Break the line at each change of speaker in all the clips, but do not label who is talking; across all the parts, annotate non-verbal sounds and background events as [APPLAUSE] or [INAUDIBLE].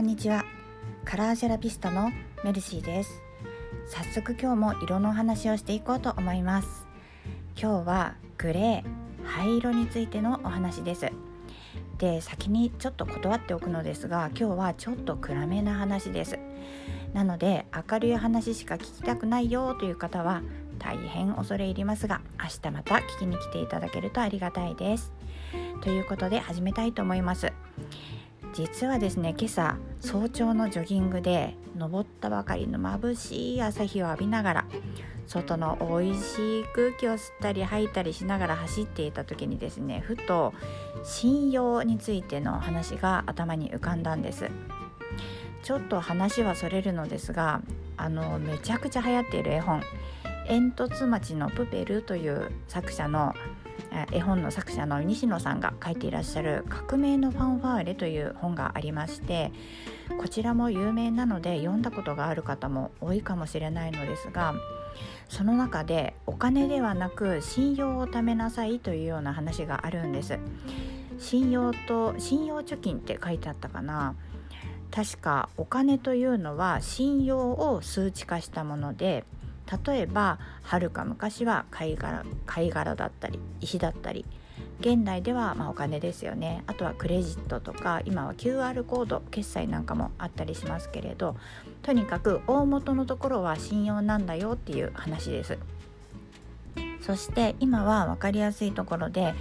んにちは。カラーセラピストのメルシーです。早速今日も色のお話をしていこうと思います。今日はグレー灰色についてのお話です。で先にちょっと断っておくのですが今日はちょっと暗めな話です。なので明るい話しか聞きたくないよという方は大変恐れ入りますが明日また聞きに来ていただけるとありがたいです。ということで始めたいと思います。実はですね今朝早朝のジョギングで登ったばかりの眩しい朝日を浴びながら外の美味しい空気を吸ったり吐いたりしながら走っていた時にですねふと信用についての話が頭に浮かんだんです。ちょっと話はそれるのですがあのめちゃくちゃ流行っている絵本「煙突町のプペル」という作者の絵本の作者の西野さんが書いていらっしゃる「革命のファンファーレ」という本がありましてこちらも有名なので読んだことがある方も多いかもしれないのですがその中でお金ではなく信用を貯めなさいというような話があるんです。信用と信用貯金って書いてあったかな確かお金というのは信用を数値化したもので例えばはるか昔は貝殻貝殻だったり石だったり現代ではまお金ですよね。あとはクレジットとか今は QR コード決済なんかもあったりしますけれどとにかく大元のところは信用なんだよっていう話です。そして今は分かりやすいところで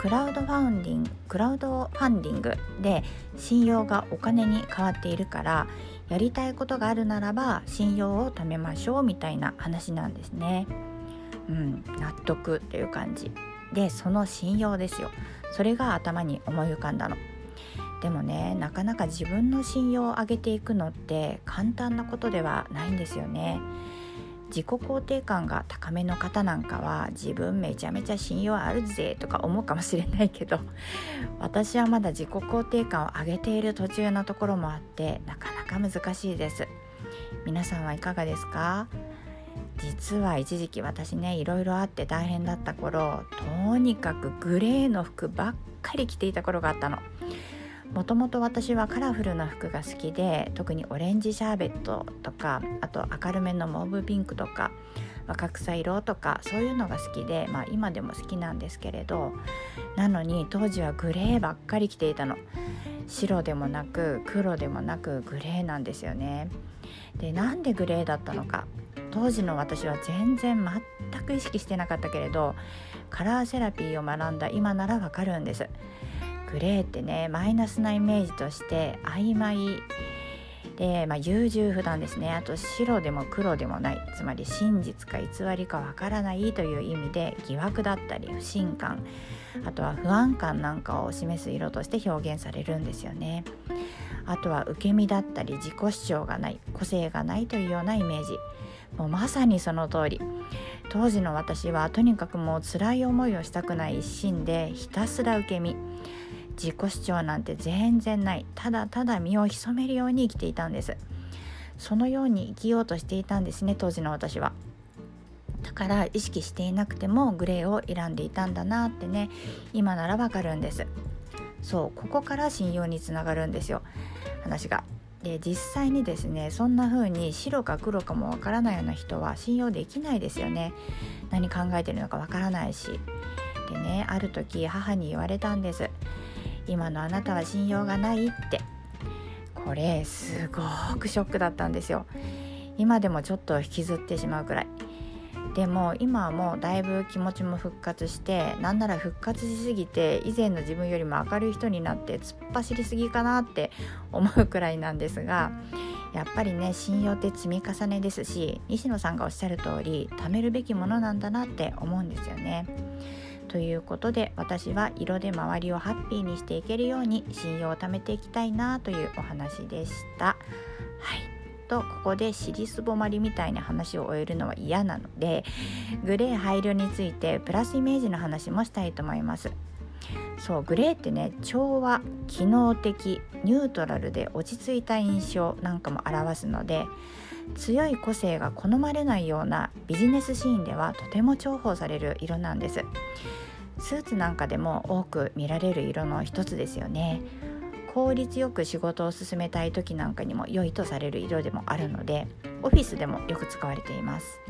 クラウドファンディングクラウドファンディングで信用がお金に変わっているからやりたいことがあるならば信用を貯めましょうみたいな話なんですね。うん、納得っていう感じでその信用ですよそれが頭に思い浮かんだの。でもねなかなか自分の信用を上げていくのって簡単なことではないんですよね。自己肯定感が高めの方なんかは自分めちゃめちゃ信用あるぜとか思うかもしれないけど [LAUGHS] 私はまだ自己肯定感を上げている途中のところもあってなかなか難しいです。皆さんはいかがですか？実は一時期私ねいろいろあって大変だった頃とにかくグレーの服ばっかり着ていた頃があったの。もともと私はカラフルな服が好きで特にオレンジシャーベットとかあと明るめのモーブピンクとか若草色とかそういうのが好きで、まあ、今でも好きなんですけれどなのに当時はグレーばっかり着ていたの。白でもなく黒でもなくグレーなんですよね。でなんでグレーだったのか。当時の私は全然全く意識してなかったけれどカラーセラピーを学んだ今ならわかるんです。グレーってねマイナスなイメージとして曖昧。で、まあ、優柔不断ですね。あと白でも黒でもない。つまり真実か偽りかわからないという意味で疑惑だったり不信感。あとは不安感なんかを示す色として表現されるんですよね。あとは受け身だったり自己主張がない。個性がないというようなイメージ。もうまさにその通り。当時の私はとにかくもう辛い思いをしたくない一心でひたすら受け身。自己主張なんて全然ない。ただただ身を潜めるように生きていたんです。そのように生きようとしていたんですね当時の私は。だから意識していなくてもグレーを選んでいたんだなってね今ならわかるんです。そうここから信用につながるんですよ。話が。で実際にですねそんな風に白か黒かもわからないような人は信用できないですよね。何考えてるのかわからないし。でねある時母に言われたんです。今のあなたは信用がないって。これすごくショックだったんですよ。今でもちょっと引きずってしまうくらい。でも今はもうだいぶ気持ちも復活してなんなら復活しすぎて以前の自分よりも明るい人になって突っ走りすぎかなって思うくらいなんですがやっぱりね信用って積み重ねですし西野さんがおっしゃる通り貯めるべきものなんだなって思うんですよね。ということで私は色で周りをハッピーにしていけるように信用を貯めていきたいなというお話でした。はいとここで尻すぼまりみたいな話を終えるのは嫌なのでグレー配慮についてプラスイメージの話もしたいと思います。そうグレーってね調和機能的ニュートラルで落ち着いた印象なんかも表すので強い個性が好まれないようなビジネスシーンではとても重宝される色なんです。スーツなんかでも多く見られる色の一つですよね。効率よく仕事を進めたい時なんかにも良いとされる色でもあるのでオフィスでもよく使われています。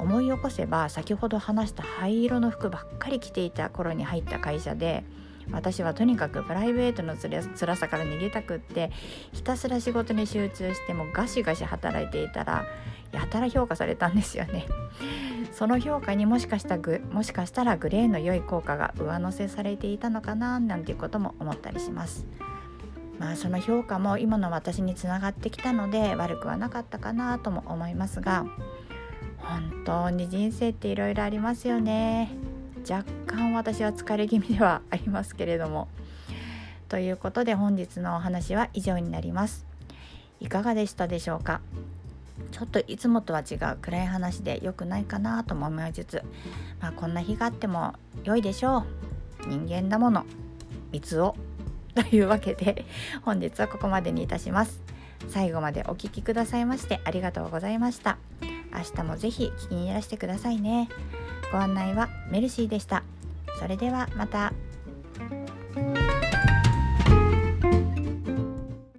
思い起こせば先ほど話した灰色の服ばっかり着ていた頃に入った会社で私はとにかくプライベートのつらさから逃げたくって [LAUGHS] ひたすら仕事に集中してもガシガシ働いていたら [LAUGHS] やたら評価されたんですよね。[LAUGHS] その評価にもしかしたグもしかしたらグレーの良い効果が上乗せされていたのかななんていうことも思ったりします。まあその評価も今の私につながってきたので悪くはなかったかなとも思いますが本当に人生っていろいろありますよね。若干私は疲れ気味ではありますけれども。ということで本日のお話は以上になります。いかがでしたでしょうか？ちょっといつもとは違う暗い話で良くないかなとも思いつつ、まあ、こんな日があっても良いでしょう。人間だもの。三つを。[LAUGHS] というわけで本日はここまでにいたします。最後までお聴きくださいましてありがとうございました。明日もぜひ聞きにいらしてくださいねご案内はメルシーでしたそれではまた。